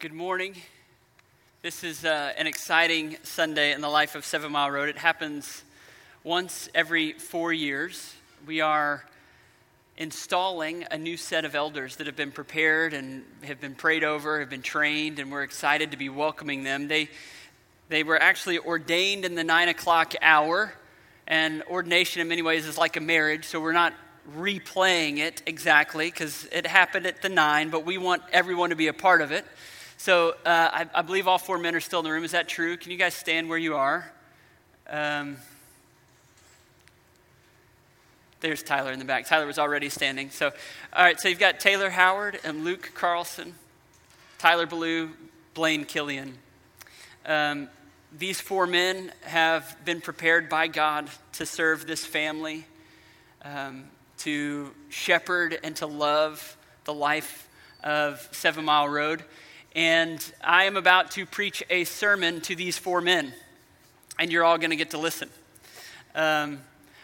good morning. This is uh, an exciting Sunday in the life of Seven Mile Road. It happens once every four years. We are installing a new set of elders that have been prepared and have been prayed over, have been trained, and we're excited to be welcoming them. They, they were actually ordained in the nine o'clock hour, and ordination in many ways is like a marriage, so we're not replaying it exactly because it happened at the nine, but we want everyone to be a part of it. So uh, I, I, believe all four men are still in the room. Is that true? Can you guys stand where you are? Um, there's Tyler in the back. Tyler was already standing. So, all right, so you've got Taylor Howard and Luke Carlson, Tyler Ballou, Blaine Killian. Um, these four men have been prepared by God to serve this family, um, to shepherd and to love the life of Seven Mile Road and I am about to preach a sermon to these four men, and you're all going to get to listen. Um,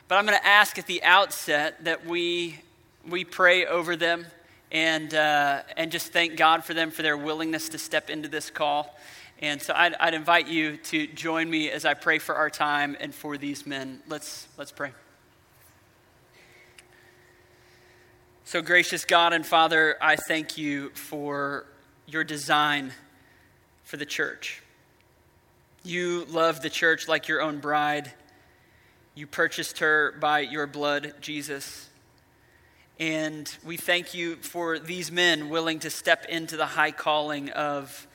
but I'm going to ask at the outset that we, we pray over them and, uh, and just thank God for them for their willingness to step into this call. And so I'd, I'd invite you to join me as I pray for our time and for these men. Let's, let's pray. So, gracious God and Father, I thank you for your design for the church. You love the church like your own bride. You purchased her by your blood, Jesus. And we thank you for these men willing to step into the high calling of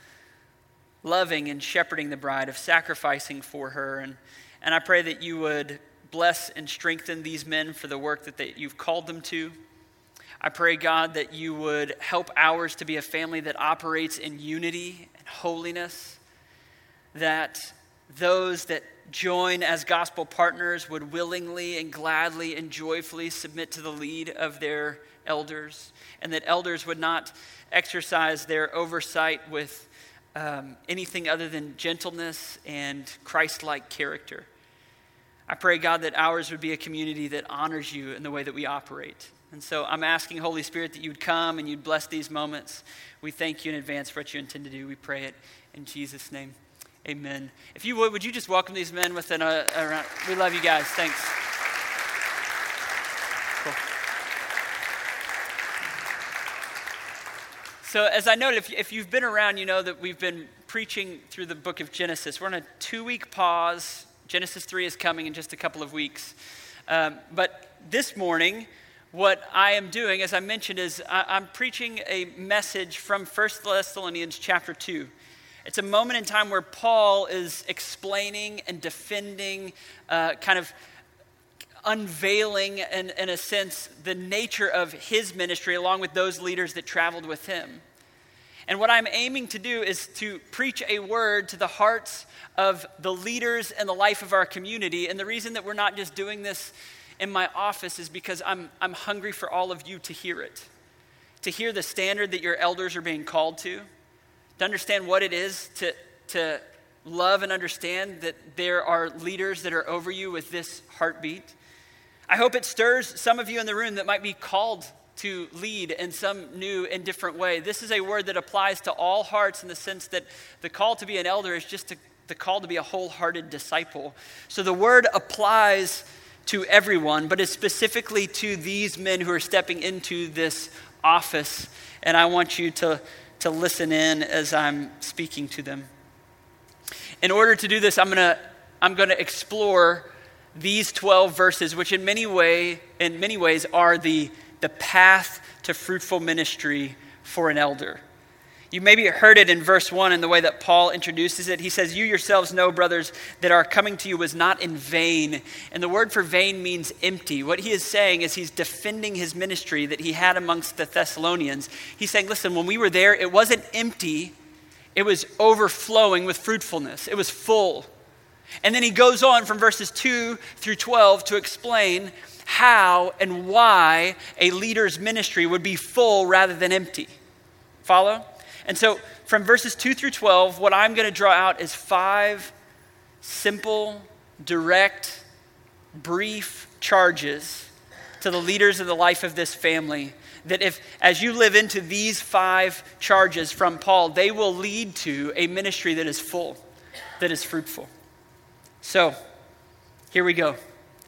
loving and shepherding the bride, of sacrificing for her. And, and I pray that you would bless and strengthen these men for the work that they, you've called them to. I pray, God, that you would help ours to be a family that operates in unity and holiness, that those that join as gospel partners would willingly and gladly and joyfully submit to the lead of their elders, and that elders would not exercise their oversight with um, anything other than gentleness and Christ like character. I pray, God, that ours would be a community that honors you in the way that we operate. And so I'm asking, Holy Spirit, that you'd come and you'd bless these moments. We thank you in advance for what you intend to do. We pray it in Jesus' name. Amen. If you would, would you just welcome these men within a, uh, a round? We love you guys. Thanks. Cool. So, as I noted, if, if you've been around, you know that we've been preaching through the book of Genesis. We're on a two week pause. Genesis 3 is coming in just a couple of weeks. Um, but this morning, what I am doing, as I mentioned, is I, am preaching a message from 1 Thessalonians chapter 2. It's a moment in time where Paul is explaining and defending, uh, kind of unveiling, in, in a sense, the nature of his ministry along with those leaders that traveled with him. And what I'm aiming to do is to preach a word to the hearts of the leaders and the life of our community. And the reason that we're not just doing this in my office is because I'm, I'm hungry for all of you to hear it, to hear the standard that your elders are being called to, to understand what it is to, to love and understand that there are leaders that are over you with this heartbeat. I hope it stirs some of you in the room that might be called to lead in some new and different way. This is a word that applies to all hearts in the sense that the call to be an elder is just to, the call to be a wholehearted disciple. So the word applies to everyone, but it's specifically to these men who are stepping into this office. And I want you to, to listen in as I'm speaking to them. In order to do this, I'm going to I'm going to explore these 12 verses, which in many, way, in many ways are the, the path to fruitful ministry for an elder. You maybe heard it in verse 1 in the way that Paul introduces it. He says, You yourselves know, brothers, that our coming to you was not in vain. And the word for vain means empty. What he is saying is he's defending his ministry that he had amongst the Thessalonians. He's saying, Listen, when we were there, it wasn't empty, it was overflowing with fruitfulness, it was full. And then he goes on from verses 2 through 12 to explain how and why a leader's ministry would be full rather than empty. Follow? And so, from verses 2 through 12, what I'm going to draw out is five simple, direct, brief charges to the leaders of the life of this family that if, as you live into these five charges from Paul, they will lead to a ministry that is full, that is fruitful. So, here we go.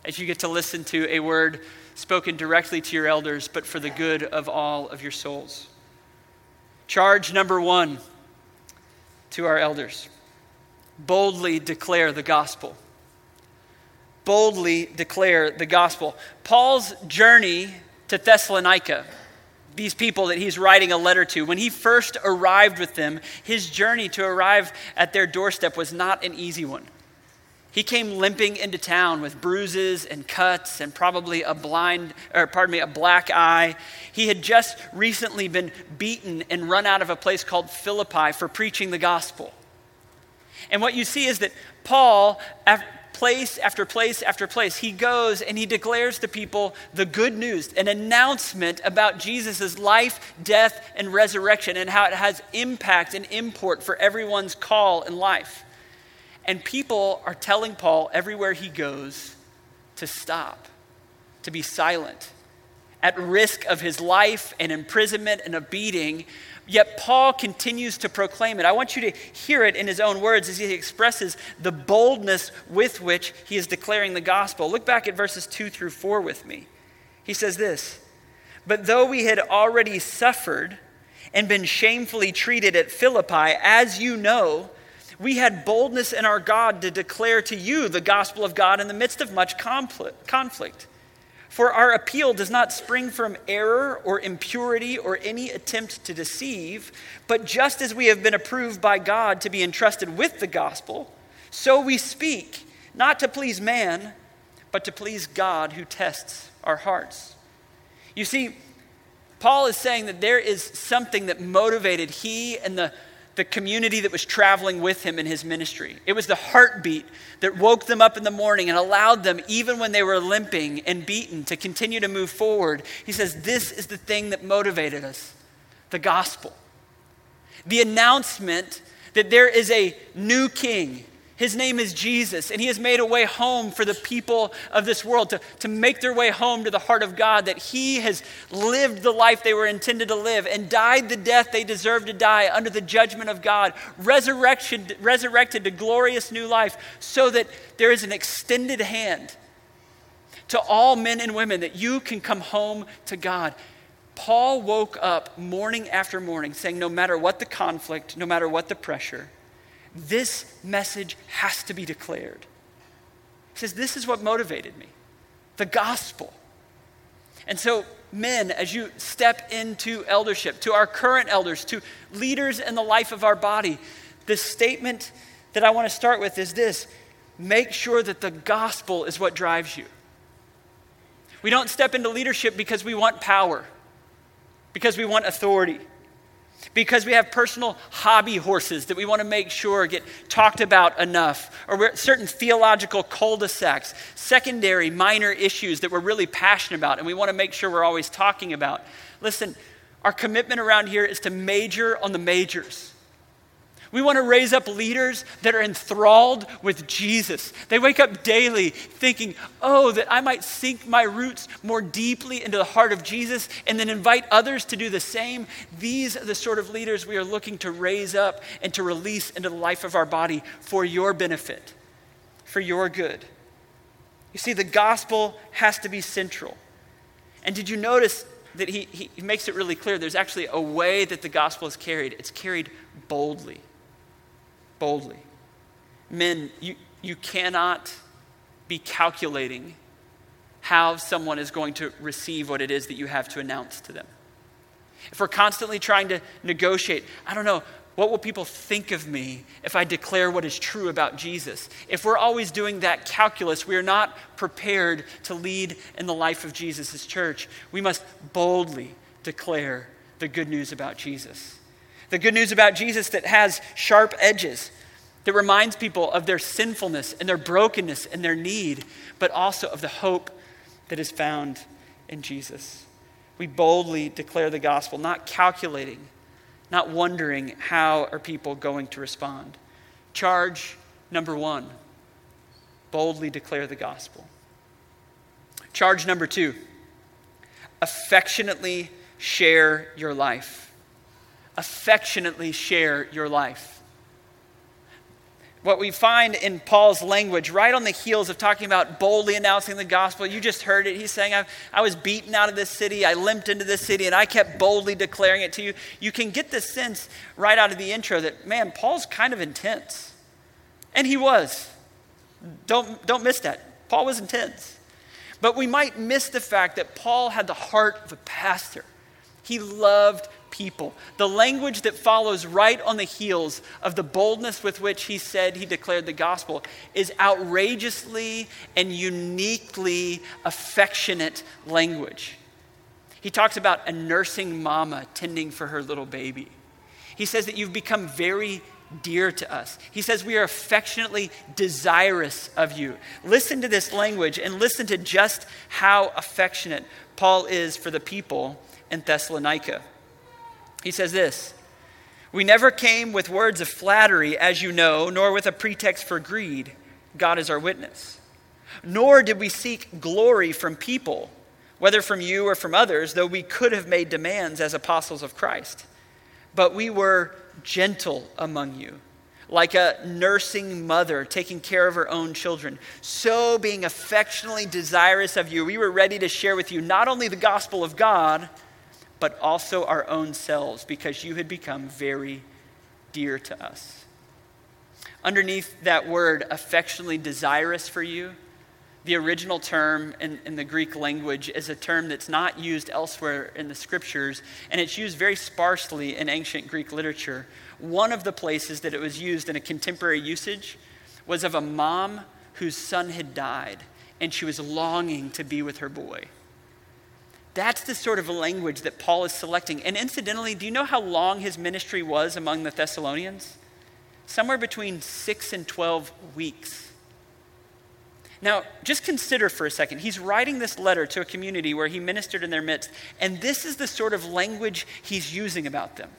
As you get to listen to a word spoken directly to your elders, but for the good of all of your souls. Charge number one to our elders boldly declare the gospel. Boldly declare the gospel. Paul's journey to Thessalonica, these people that he's writing a letter to, when he first arrived with them, his journey to arrive at their doorstep was not an easy one. He came limping into town with bruises and cuts and probably a blind, or pardon me, a black eye. He had just recently been beaten and run out of a place called Philippi for preaching the gospel. And what you see is that Paul, place after place after place, he goes and he declares to people the good news, an announcement about Jesus' life, death, and resurrection, and how it has impact and import for everyone's call in life. And people are telling Paul everywhere he goes to stop, to be silent, at risk of his life and imprisonment and a beating. Yet Paul continues to proclaim it. I want you to hear it in his own words as he expresses the boldness with which he is declaring the gospel. Look back at verses 2 through 4 with me. He says this But though we had already suffered and been shamefully treated at Philippi, as you know, we had boldness in our God to declare to you the gospel of God in the midst of much conflict. For our appeal does not spring from error or impurity or any attempt to deceive, but just as we have been approved by God to be entrusted with the gospel, so we speak, not to please man, but to please God who tests our hearts. You see, Paul is saying that there is something that motivated he and the the community that was traveling with him in his ministry. It was the heartbeat that woke them up in the morning and allowed them, even when they were limping and beaten, to continue to move forward. He says, This is the thing that motivated us the gospel. The announcement that there is a new king his name is Jesus, and He has made a way home for the people of this world to, to make their way home to the heart of God, that He has lived the life they were intended to live and died the death they deserved to die under the judgment of God, resurrection, resurrected to glorious new life, so that there is an extended hand to all men and women that you can come home to God. Paul woke up morning after morning saying, no matter what the conflict, no matter what the pressure, this message has to be declared. He says, This is what motivated me the gospel. And so, men, as you step into eldership, to our current elders, to leaders in the life of our body, the statement that I want to start with is this make sure that the gospel is what drives you. We don't step into leadership because we want power, because we want authority because we have personal hobby horses that we want to make sure get talked about enough, or certain theological cul de sacs, secondary minor issues that we're really passionate about and we want to make sure we're always talking about. Listen, our commitment around here is to major on the majors. We want to raise up leaders that are enthralled with Jesus. They wake up daily thinking, oh, that I might sink my roots more deeply into the heart of Jesus and then invite others to do the same. These are the sort of leaders we are looking to raise up and to release into the life of our body for your benefit, for your good. You see, the gospel has to be central. And did you notice that he, he makes it really clear there's actually a way that the gospel is carried? It's carried boldly boldly. Men, you, you cannot be calculating how someone is going to receive what it is that you have to announce to them. If we're constantly trying to negotiate, I don't know, what will people think of me if I declare what is true about Jesus? If we're always doing that calculus, we are not prepared to lead in the life of Jesus' church. We must boldly declare the good news about Jesus. The good news about Jesus that has sharp edges, that reminds people of their sinfulness and their brokenness and their need, but also of the hope that is found in Jesus. We boldly declare the gospel, not calculating, not wondering how are people going to respond. Charge number one boldly declare the gospel. Charge number two affectionately share your life. Affectionately share your life. What we find in Paul's language, right on the heels of talking about boldly announcing the gospel, you just heard it. He's saying, I, I was beaten out of this city, I limped into this city, and I kept boldly declaring it to you. You can get the sense right out of the intro that, man, Paul's kind of intense. And he was. Don't, don't miss that. Paul was intense. But we might miss the fact that Paul had the heart of a pastor. He loved people. The language that follows right on the heels of the boldness with which he said he declared the gospel is outrageously and uniquely affectionate language. He talks about a nursing mama tending for her little baby. He says that you've become very dear to us. He says we are affectionately desirous of you. Listen to this language and listen to just how affectionate Paul is for the people in Thessalonica. He says this We never came with words of flattery, as you know, nor with a pretext for greed. God is our witness. Nor did we seek glory from people, whether from you or from others, though we could have made demands as apostles of Christ. But we were gentle among you, like a nursing mother taking care of her own children. So, being affectionately desirous of you, we were ready to share with you not only the gospel of God, but also our own selves, because you had become very dear to us. Underneath that word, affectionately desirous for you, the original term in, in, the Greek language is a term that's not used elsewhere in the scriptures, and it's used very sparsely in ancient Greek literature. One of the places that it was used in a contemporary usage was of a mom whose son had died, and she was longing to be with her boy. That's the sort of language that Paul is selecting. And incidentally, do you know how long his ministry was among the Thessalonians? Somewhere between six and 12 weeks. Now, just consider for a second. He's writing this letter to a community where he ministered in their midst, and this is the sort of language he's using about them.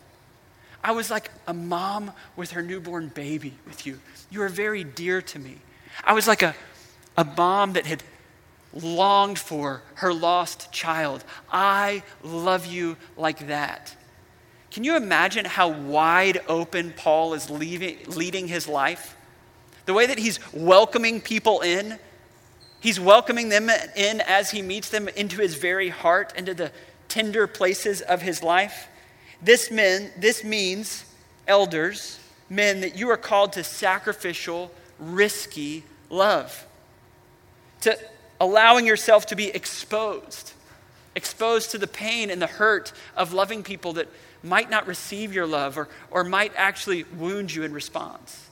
I was like a mom with her newborn baby with you. You are very dear to me. I was like a, a mom that had longed for her lost child. I love you like that. Can you imagine how wide open Paul is leaving, leading his life? The way that he's welcoming people in. He's welcoming them in as he meets them into his very heart, into the tender places of his life. This, men, this means, elders, men, that you are called to sacrificial, risky love. To, allowing yourself to be exposed, exposed to the pain and the hurt of loving people that might not receive your love or, or might actually wound you in response.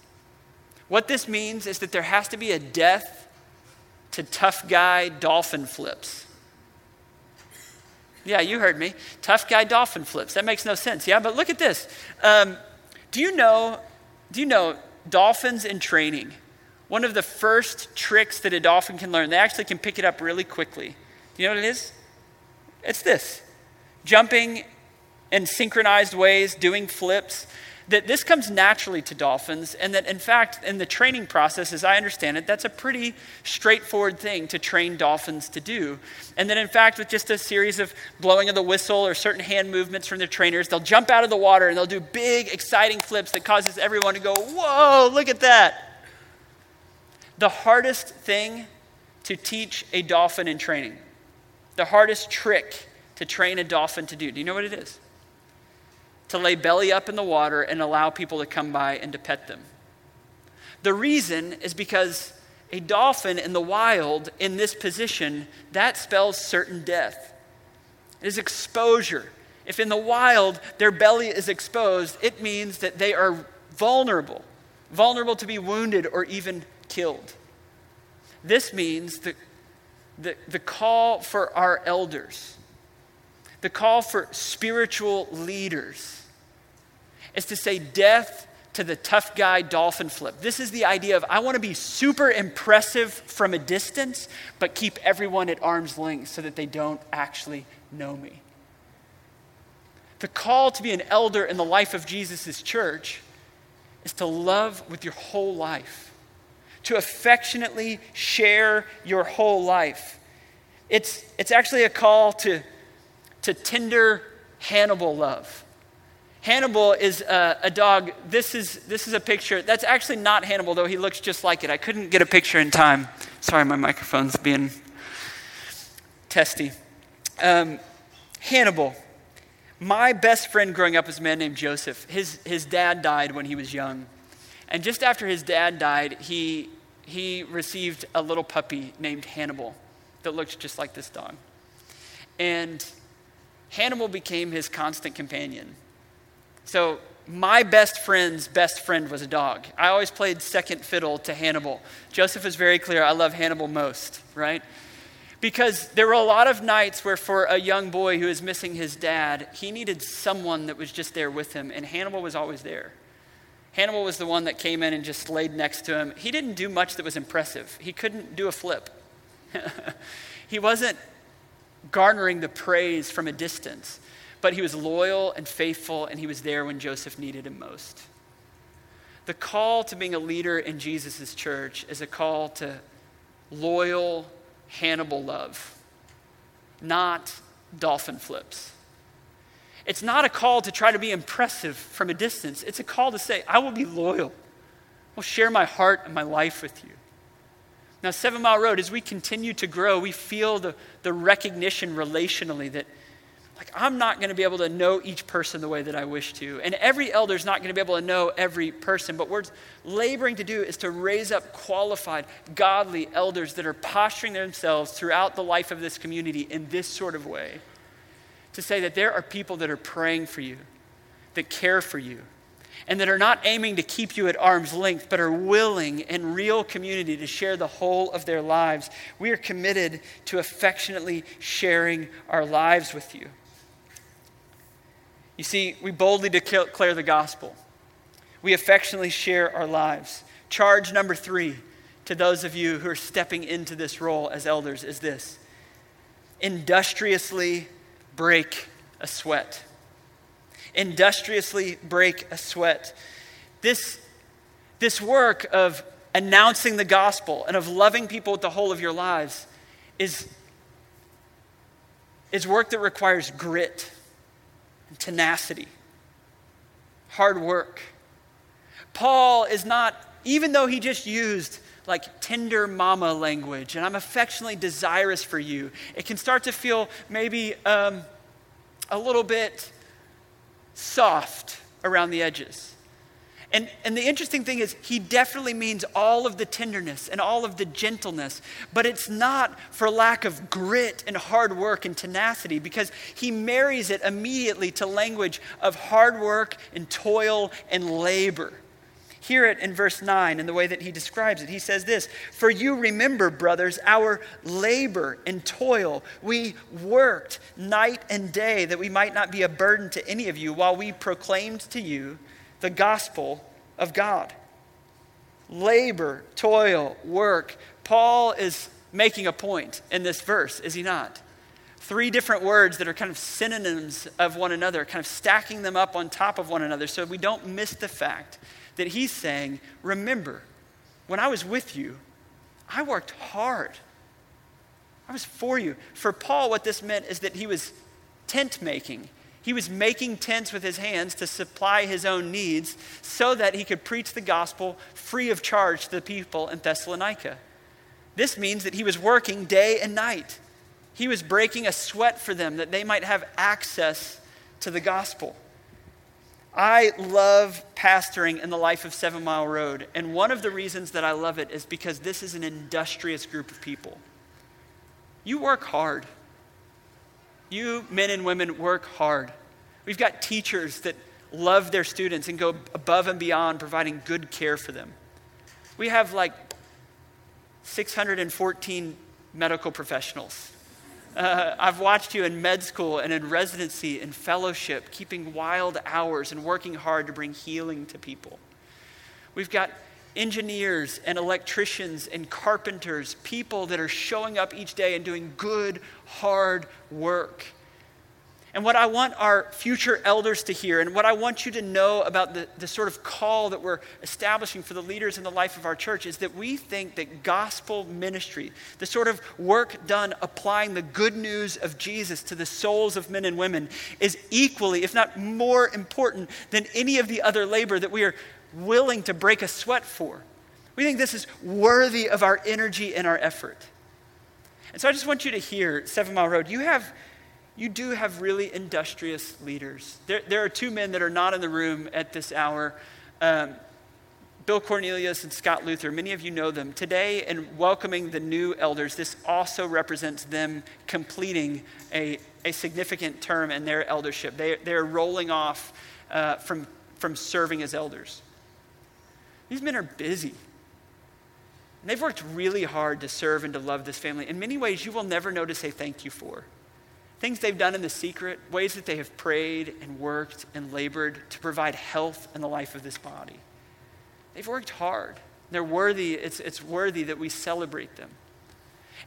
What this means is that there has to be a death to tough guy dolphin flips. Yeah, you heard me. Tough guy dolphin flips. That makes no sense. Yeah, but look at this. Um, do you know? Do you know dolphins in training? One of the first tricks that a dolphin can learn. They actually can pick it up really quickly. Do you know what it is? It's this jumping in synchronized ways, doing flips. That this comes naturally to dolphins, and that in fact, in the training process, as I understand it, that's a pretty straightforward thing to train dolphins to do. And that in fact, with just a series of blowing of the whistle or certain hand movements from their trainers, they'll jump out of the water and they'll do big, exciting flips that causes everyone to go, Whoa, look at that the hardest thing to teach a dolphin in training, the hardest trick to train a dolphin to do, do you know what it is? To lay belly up in the water and allow people to come by and to pet them. The reason is because a dolphin in the wild, in this position, that spells certain death. It is exposure. If in the wild their belly is exposed, it means that they are vulnerable, vulnerable to be wounded or even killed. This means the, the, the call for our elders, the call for spiritual leaders, is to say death to the tough guy dolphin flip. This is the idea of I want to be super impressive from a distance, but keep everyone at arm's length so that they don't actually know me. The call to be an elder in the life of Jesus' church is to love with your whole life, to affectionately share your whole life. It's, it's actually a call to, to tender Hannibal love. Hannibal is a, a, dog. This is, this is a picture. That's actually not Hannibal, though he looks just like it. I couldn't get a picture in time. Sorry, my microphone's being testy. Um, Hannibal. My best friend growing up was a man named Joseph. His, his dad died when he was young. And just after his dad died, he, he received a little puppy named Hannibal that looked just like this dog. And Hannibal became his constant companion. So, my best friend's best friend was a dog. I always played second fiddle to Hannibal. Joseph is very clear I love Hannibal most, right? Because there were a lot of nights where, for a young boy who is missing his dad, he needed someone that was just there with him, and Hannibal was always there. Hannibal was the one that came in and just laid next to him. He didn't do much that was impressive, he couldn't do a flip. he wasn't garnering the praise from a distance but he was loyal and faithful, and he was there when Joseph needed him most. The call to being a leader in Jesus' church is a call to loyal Hannibal love, not dolphin flips. It's not a call to try to be impressive from a distance. It's a call to say, I will be loyal. I will share my heart and my life with you. Now, Seven Mile Road, as we continue to grow, we feel the, the recognition relationally that like I'm not going to be able to know each person the way that I wish to. And every elder is not going to be able to know every person. But what we're laboring to do is to raise up qualified, godly elders that are posturing themselves throughout the life of this community in this sort of way. To say that there are people that are praying for you, that care for you, and that are not aiming to keep you at arm's length, but are willing in real community to share the whole of their lives. We are committed to affectionately sharing our lives with you. You see, we boldly declare the gospel. We affectionately share our lives. Charge number three to those of you who are stepping into this role as elders is this industriously break a sweat. Industriously break a sweat. This, this work of announcing the gospel and of loving people with the whole of your lives is, is work that requires grit and tenacity, hard work. Paul is not, even though he just used like tender mama language, and I'm affectionately desirous for you, it can start to feel maybe um, a little bit soft around the edges. And, and the interesting thing is, he definitely means all of the tenderness and all of the gentleness, but it's not for lack of grit and hard work and tenacity because he marries it immediately to language of hard work and toil and labor. Hear it in verse 9 in the way that he describes it. He says this For you remember, brothers, our labor and toil. We worked night and day that we might not be a burden to any of you while we proclaimed to you the gospel of God. Labor, toil, work. Paul is making a point in this verse, is he not? Three different words that are kind of synonyms of one another, kind of stacking them up on top of one another so we don't miss the fact that he's saying, Remember, when I was with you, I worked hard. I was for you. For Paul, what this meant is that he was tent making. He was making tents with his hands to supply his own needs so that he could preach the gospel free of charge to the people in Thessalonica. This means that he was working day and night. He was breaking a sweat for them that they might have access to the gospel. I love pastoring in the life of Seven Mile Road, and one of the reasons that I love it is because this is an industrious group of people. You work hard. You men and women work hard. We've got teachers that love their students and go above and beyond providing good care for them. We have like 614 medical professionals. Uh, I've watched you in med school and in residency and fellowship, keeping wild hours and working hard to bring healing to people. We've got engineers and electricians and carpenters, people that are showing up each day and doing good, hard work. And what I want our future elders to hear, and what I want you to know about the, the sort of call that we're establishing for the leaders in the life of our church, is that we think that gospel ministry, the sort of work done applying the good news of Jesus to the souls of men and women, is equally, if not more important than any of the other labor that we are willing to break a sweat for. We think this is worthy of our energy and our effort. And so I just want you to hear, Seven Mile Road, you have you do have really industrious leaders. There, there are two men that are not in the room at this hour um, Bill Cornelius and Scott Luther. Many of you know them. Today, in welcoming the new elders, this also represents them completing a, a significant term in their eldership. They, they're rolling off uh, from, from serving as elders. These men are busy. And they've worked really hard to serve and to love this family. In many ways, you will never know to say thank you for things they've done in the secret, ways that they have prayed and worked and labored to provide health in the life of this body. They've worked hard. They're worthy, it's, it's worthy that we celebrate them.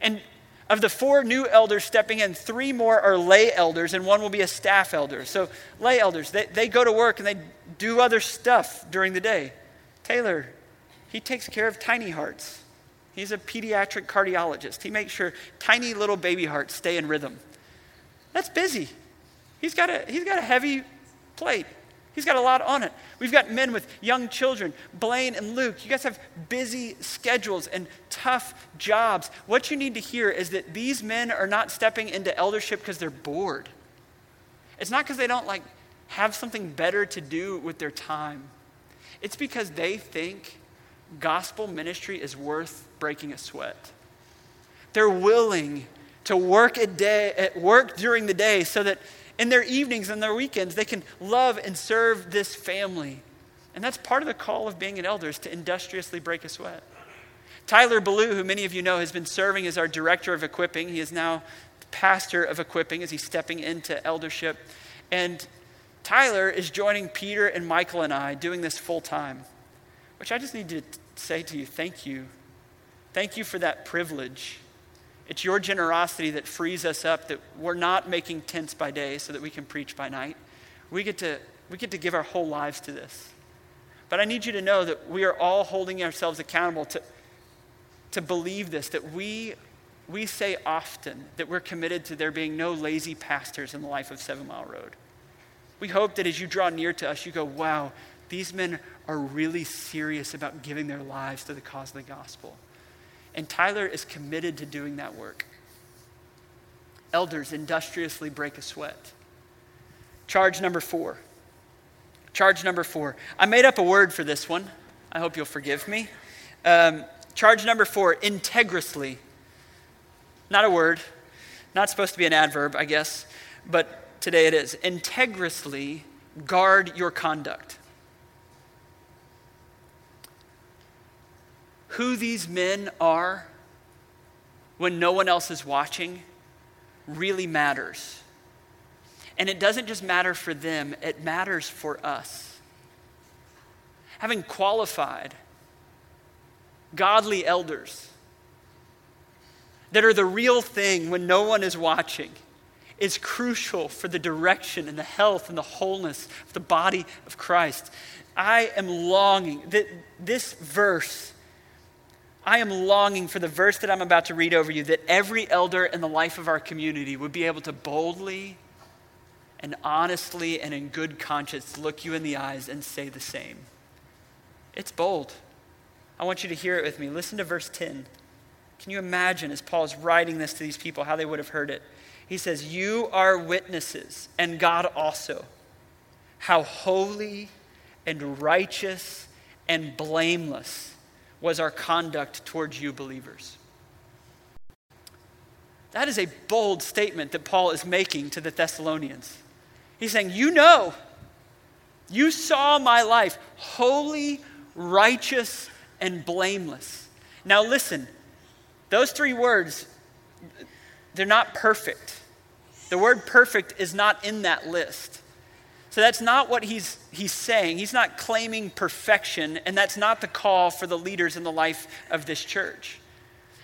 And of the four new elders stepping in, three more are lay elders, and one will be a staff elder. So, lay elders, they, they go to work and they do other stuff during the day. Taylor, he takes care of tiny hearts. He's a pediatric cardiologist. He makes sure tiny little baby hearts stay in rhythm. That's busy. He's got a, he's got a heavy plate. He's got a lot on it. We've got men with young children, Blaine and Luke. You guys have busy schedules and tough jobs. What you need to hear is that these men are not stepping into eldership because they're bored. It's not because they don't like have something better to do with their time. It's because they think gospel ministry is worth breaking a sweat. They're willing to work at day at work during the day so that in their evenings and their weekends they can love and serve this family. And that's part of the call of being an elder is to industriously break a sweat. Tyler Ballou, who many of you know, has been serving as our director of equipping. He is now pastor of equipping as he's stepping into eldership. And Tyler is joining Peter and Michael and I doing this full time, which I just need to say to you thank you. Thank you for that privilege it's your generosity that frees us up, that we're not making tents by day so that we can preach by night. We get to, we get to give our whole lives to this. But I need you to know that we are all holding ourselves accountable to, to believe this, that we, we say often that we're committed to there being no lazy pastors in the life of Seven Mile Road. We hope that as you draw near to us, you go, wow, these men are really serious about giving their lives to the cause of the gospel. And Tyler is committed to doing that work. Elders industriously break a sweat. Charge number four. Charge number four. I made up a word for this one. I hope you'll forgive me. Um, charge number four integrously. Not a word, not supposed to be an adverb, I guess, but today it is. Integrously guard your conduct. Who these men are when no one else is watching really matters. And it doesn't just matter for them, it matters for us. Having qualified godly elders that are the real thing when no one is watching is crucial for the direction and the health and the wholeness of the body of Christ. I am longing that this verse I am longing for the verse that I'm about to read over you that every elder in the life of our community would be able to boldly and honestly and in good conscience look you in the eyes and say the same. It's bold. I want you to hear it with me. Listen to verse 10. Can you imagine, as Paul is writing this to these people, how they would have heard it? He says, You are witnesses, and God also, how holy and righteous and blameless was our conduct towards you believers. That is a bold statement that Paul is making to the Thessalonians. He's saying, You know, you saw my life holy, righteous, and blameless. Now, listen, those three words, they're not perfect. The word perfect is not in that list. So that's not what he's, he's saying. He's not claiming perfection, and that's not the call for the leaders in the life of this church.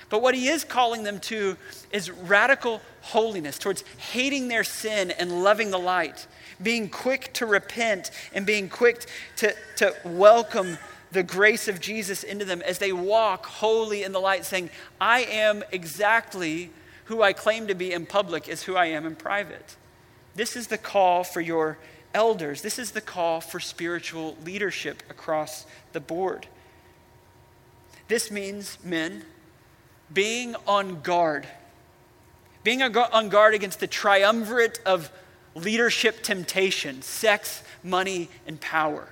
But what he is calling them to is radical holiness, towards hating their sin and loving the light, being quick to repent and being quick to, to welcome the grace of Jesus into them as they walk holy in the light, saying, I am exactly who I claim to be in public, is who I am in private. This is the call for your elders. This is the call for spiritual leadership across the board. This means, men, being on guard. Being on guard against the triumvirate of leadership temptation sex, money, and power.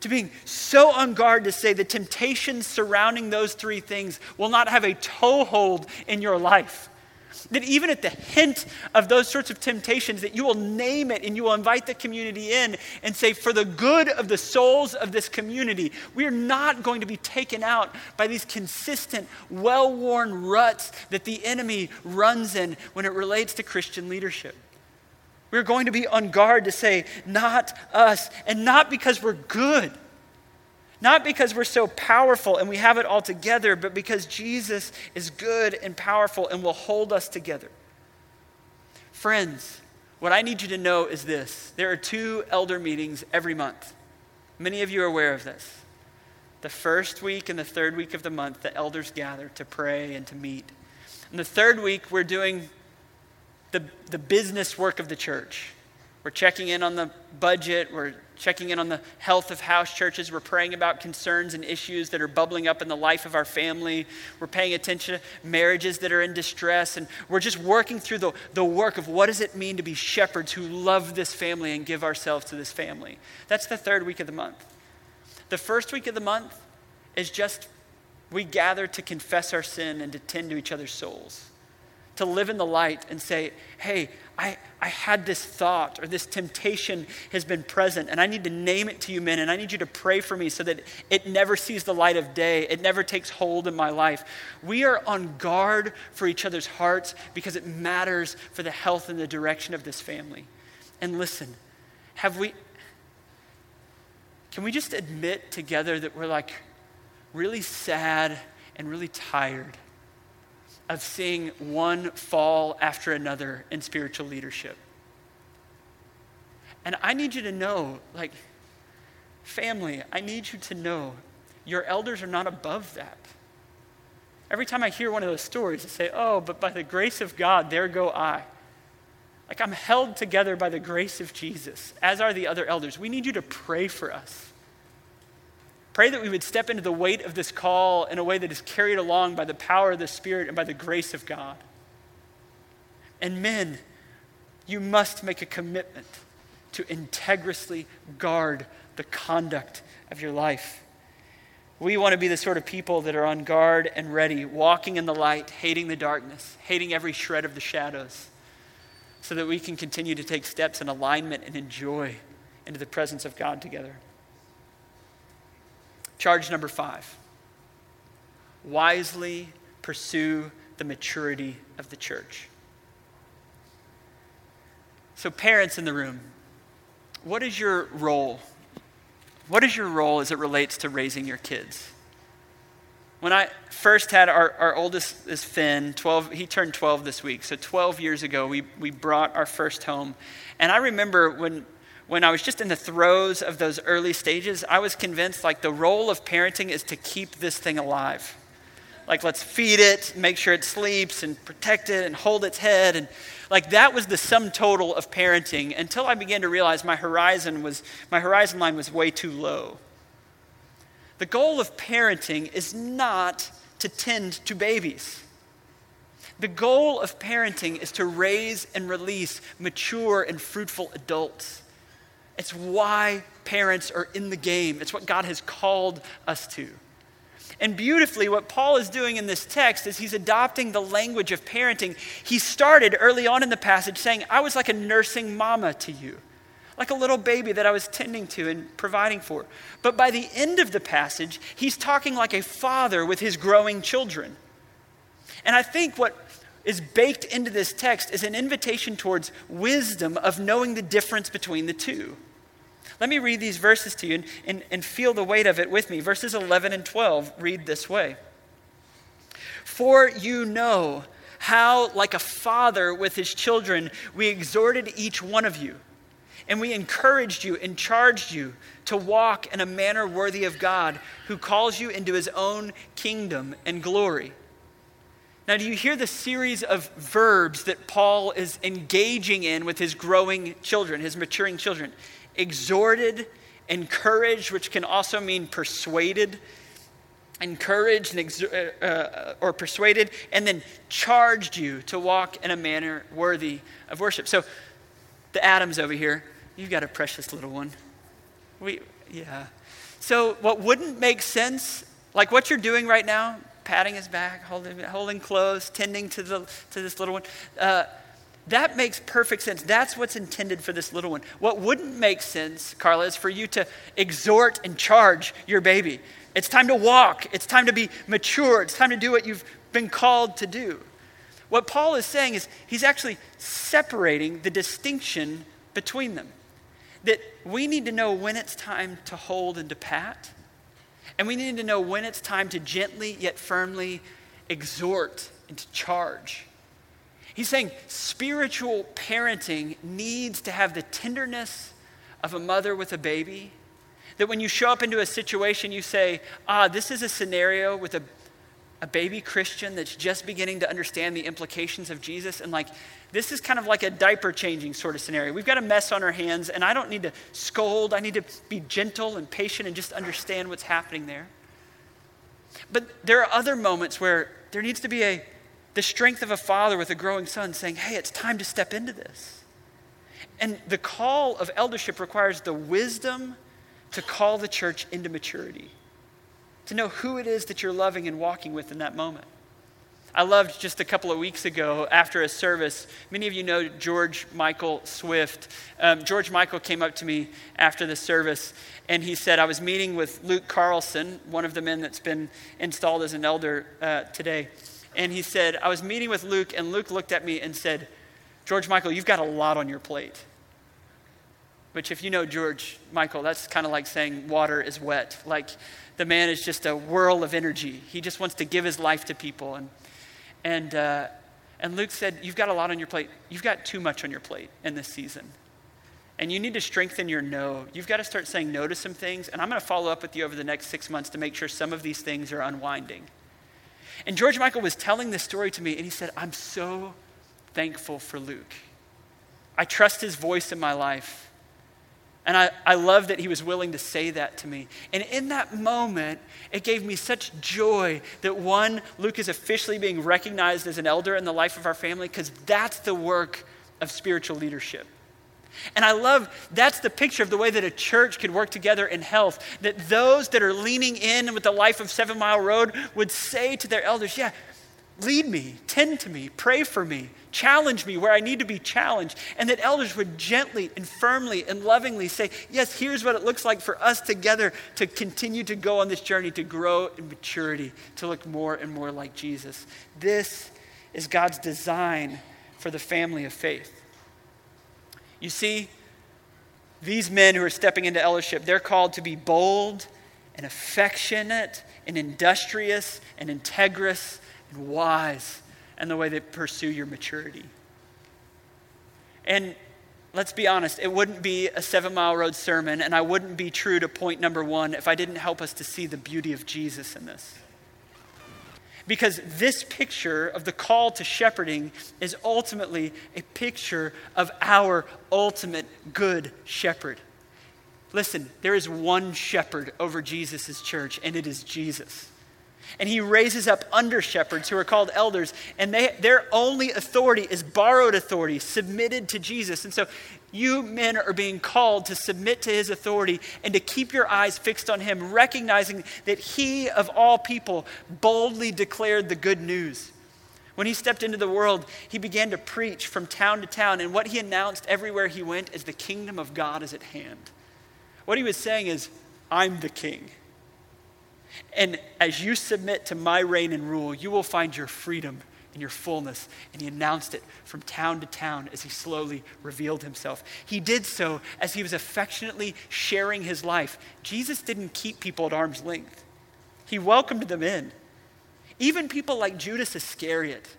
To being so on guard to say the temptations surrounding those three things will not have a toehold in your life. That even at the hint of those sorts of temptations, that you will name it and you will invite the community in and say, for the good of the souls of this community, we are not going to be taken out by these consistent, well worn ruts that the enemy runs in when it relates to Christian leadership. We're going to be on guard to say, not us, and not because we're good not because we're so powerful and we have it all together, but because Jesus is good and powerful and will hold us together. Friends, what I need you to know is this there are two elder meetings every month. Many of you are aware of this. The first week and the third week of the month, the elders gather to pray and to meet. In the third week, we're doing the, the business work of the church. We're checking in on the budget, we're checking in on the health of house churches. We're praying about concerns and issues that are bubbling up in the life of our family. We're paying attention to marriages that are in distress. And we're just working through the, the work of what does it mean to be shepherds who love this family and give ourselves to this family. That's the third week of the month. The first week of the month is just we gather to confess our sin and to tend to each other's souls to live in the light and say, hey, I, I had this thought or this temptation has been present, and I need to name it to you, men, and I need you to pray for me so that it never sees the light of day. It never takes hold in my life. We are on guard for each other's hearts because it matters for the health and the direction of this family. And listen, have we, can we just admit together that we're like really sad and really tired? Of seeing one fall after another in spiritual leadership. And I need you to know, like, family, I need you to know your elders are not above that. Every time I hear one of those stories, I say, oh, but by the grace of God, there go I. Like, I'm held together by the grace of Jesus, as are the other elders. We need you to pray for us. Pray that we would step into the weight of this call in a way that is carried along by the power of the Spirit and by the grace of God. And men, you must make a commitment to integriously guard the conduct of your life. We want to be the sort of people that are on guard and ready, walking in the light, hating the darkness, hating every shred of the shadows, so that we can continue to take steps in alignment and enjoy into the presence of God together. Charge number five wisely pursue the maturity of the church. So, parents in the room, what is your role? What is your role as it relates to raising your kids? When I first had our, our oldest is Finn, 12, he turned 12 this week. So 12 years ago, we, we brought our first home. And I remember when when I was just in the throes of those early stages, I was convinced like the role of parenting is to keep this thing alive. Like, let's feed it, make sure it sleeps, and protect it, and hold its head. And like that was the sum total of parenting until I began to realize my horizon was my horizon line was way too low. The goal of parenting is not to tend to babies. The goal of parenting is to raise and release mature and fruitful adults. It's why parents are in the game. It's what God has called us to. And beautifully, what Paul is doing in this text is he's adopting the language of parenting. He started early on in the passage saying, I was like a nursing mama to you, like a little baby that I was tending to and providing for. But by the end of the passage, he's talking like a father with his growing children. And I think what is baked into this text is an invitation towards wisdom of knowing the difference between the two. Let me read these verses to you and, and, and feel the weight of it with me. Verses 11 and 12 read this way For you know how, like a father with his children, we exhorted each one of you, and we encouraged you and charged you to walk in a manner worthy of God, who calls you into his own kingdom and glory. Now, do you hear the series of verbs that Paul is engaging in with his growing children, his maturing children? Exhorted, encouraged, which can also mean persuaded, encouraged and exor- uh, uh, or persuaded, and then charged you to walk in a manner worthy of worship. So, the Adams over here, you've got a precious little one. We, yeah. So, what wouldn't make sense, like what you're doing right now, patting his back, holding, holding close, tending to, the, to this little one, uh, that makes perfect sense. That's what's intended for this little one. What wouldn't make sense, Carla, is for you to exhort and charge your baby. It's time to walk, it's time to be mature, it's time to do what you've been called to do. What Paul is saying is he's actually separating the distinction between them. That we need to know when it's time to hold and to pat, and we need to know when it's time to gently yet firmly exhort and to charge. He's saying spiritual parenting needs to have the tenderness of a mother with a baby. That when you show up into a situation, you say, ah, this is a scenario with a, a baby Christian that's just beginning to understand the implications of Jesus. And like, this is kind of like a diaper changing sort of scenario. We've got a mess on our hands, and I don't need to scold. I need to be gentle and patient and just understand what's happening there. But there are other moments where there needs to be a the strength of a father with a growing son saying, hey, it's time to step into this. And the call of eldership requires the wisdom to call the church into maturity, to know who it is that you're loving and walking with in that moment. I loved just a couple of weeks ago after a service. Many of you know George Michael Swift. Um, George Michael came up to me after the service and he said, I was meeting with Luke Carlson, one of the men that's been installed as an elder uh, today. And he said, I was meeting with Luke, and Luke looked at me and said, George Michael, you've got a lot on your plate. Which, if you know George Michael, that's kind of like saying water is wet. Like the man is just a whirl of energy. He just wants to give his life to people. And, and, uh, and Luke said, You've got a lot on your plate. You've got too much on your plate in this season. And you need to strengthen your no. You've got to start saying no to some things. And I'm going to follow up with you over the next six months to make sure some of these things are unwinding. And George Michael was telling this story to me, and he said, I'm so thankful for Luke. I trust his voice in my life. And I, I love that he was willing to say that to me. And in that moment, it gave me such joy that one, Luke is officially being recognized as an elder in the life of our family, because that's the work of spiritual leadership. And I love that's the picture of the way that a church could work together in health. That those that are leaning in with the life of Seven Mile Road would say to their elders, Yeah, lead me, tend to me, pray for me, challenge me where I need to be challenged. And that elders would gently and firmly and lovingly say, Yes, here's what it looks like for us together to continue to go on this journey to grow in maturity, to look more and more like Jesus. This is God's design for the family of faith. You see, these men who are stepping into eldership, they're called to be bold and affectionate and industrious and integrous and wise in the way they pursue your maturity. And let's be honest, it wouldn't be a seven mile road sermon, and I wouldn't be true to point number one if I didn't help us to see the beauty of Jesus in this. Because this picture of the call to shepherding is ultimately a picture of our ultimate good shepherd. Listen, there is one shepherd over Jesus' church, and it is Jesus. And he raises up under shepherds who are called elders, and they, their only authority is borrowed authority, submitted to Jesus. And so you men are being called to submit to his authority and to keep your eyes fixed on him, recognizing that he, of all people, boldly declared the good news. When he stepped into the world, he began to preach from town to town, and what he announced everywhere he went is the kingdom of God is at hand. What he was saying is, I'm the king. And as you submit to my reign and rule, you will find your freedom in your fullness. And he announced it from town to town as he slowly revealed himself. He did so as he was affectionately sharing his life. Jesus didn't keep people at arm's length, he welcomed them in. even people like Judas Iscariot.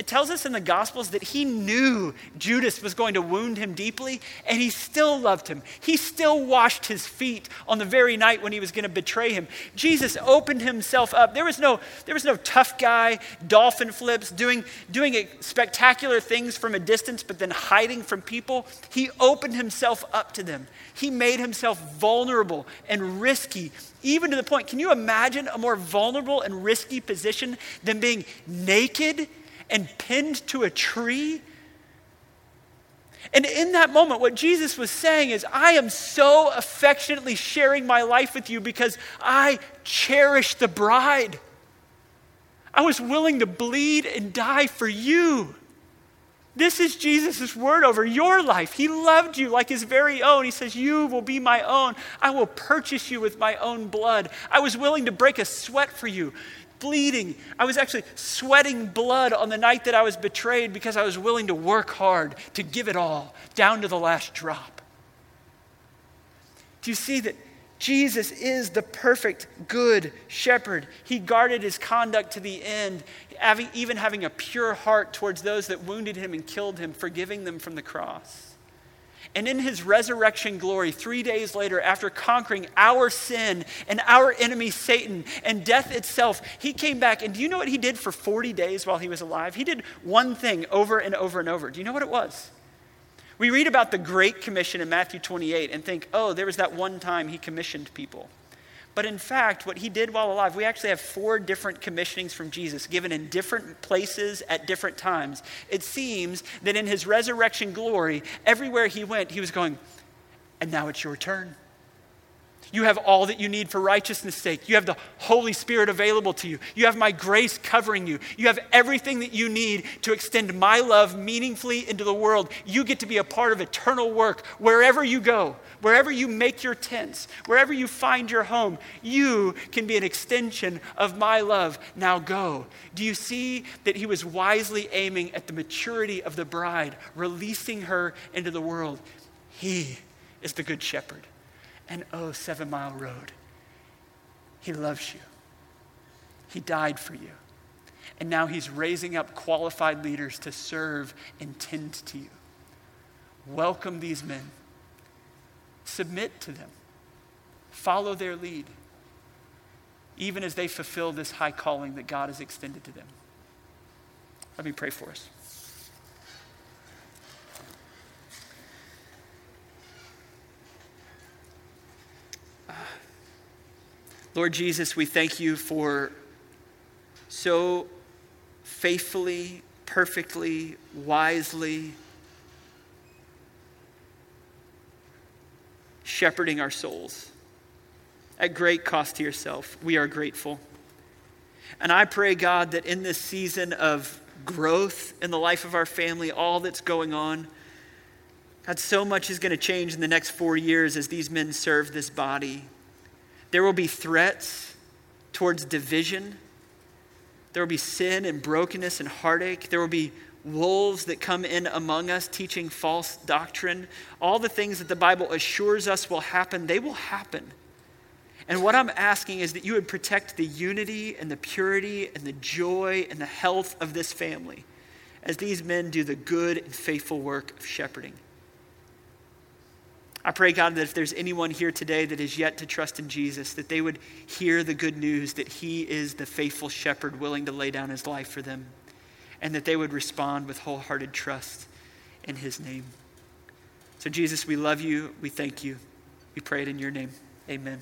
It tells us in the Gospels that he knew Judas was going to wound him deeply, and he still loved him. He still washed his feet on the very night when he was going to betray him. Jesus opened himself up. There was no, there was no tough guy, dolphin flips, doing, doing spectacular things from a distance, but then hiding from people. He opened himself up to them. He made himself vulnerable and risky, even to the point can you imagine a more vulnerable and risky position than being naked? And pinned to a tree. And in that moment, what Jesus was saying is, I am so affectionately sharing my life with you because I cherish the bride. I was willing to bleed and die for you. This is Jesus' word over your life. He loved you like his very own. He says, You will be my own. I will purchase you with my own blood. I was willing to break a sweat for you bleeding. I was actually sweating blood on the night that I was betrayed because I was willing to work hard to give it all, down to the last drop. Do you see that Jesus is the perfect, good shepherd? He guarded his conduct to the end, even having a pure heart towards those that wounded him and killed him, forgiving them from the cross. And in his resurrection glory, three days later, after conquering our sin and our enemy Satan and death itself, he came back. And do you know what he did for 40 days while he was alive? He did one thing over and over and over. Do you know what it was? We read about the Great Commission in Matthew 28 and think, oh, there was that one time he commissioned people. But in fact, what he did while alive, we actually have four different commissionings from Jesus given in different places at different times. It seems that in his resurrection glory, everywhere he went, he was going, and now it's your turn. You have all that you need for righteousness' sake. You have the Holy Spirit available to you. You have my grace covering you. You have everything that you need to extend my love meaningfully into the world. You get to be a part of eternal work wherever you go, wherever you make your tents, wherever you find your home. You can be an extension of my love. Now go. Do you see that he was wisely aiming at the maturity of the bride, releasing her into the world? He is the good shepherd and oh, Seven Mile Road. He loves you. He died for you. And now he's raising up qualified leaders to serve and tend to you. Welcome these men. Submit to them. Follow their lead, even as they fulfill this high calling that God has extended to them. Let me pray for us. Lord Jesus, we thank you for so faithfully, perfectly, wisely shepherding our souls at great cost to yourself. We are grateful. And I pray, God, that in this season of growth in the life of our family, all that's going on, God, so much is going to change in the next four years as these men serve this body. There will be threats towards division. There will be sin and brokenness and heartache. There will be wolves that come in among us teaching false doctrine. All the things that the Bible assures us will happen, they will happen. And what I'm asking is that you would protect the unity and the purity and the joy and the health of this family as these men do the good and faithful work of shepherding. I pray, God, that if there's anyone here today that is yet to trust in Jesus, that they would hear the good news that He is the faithful shepherd willing to lay down His life for them, and that they would respond with wholehearted trust in His name. So, Jesus, we love you. We thank you. We pray it in your name. Amen.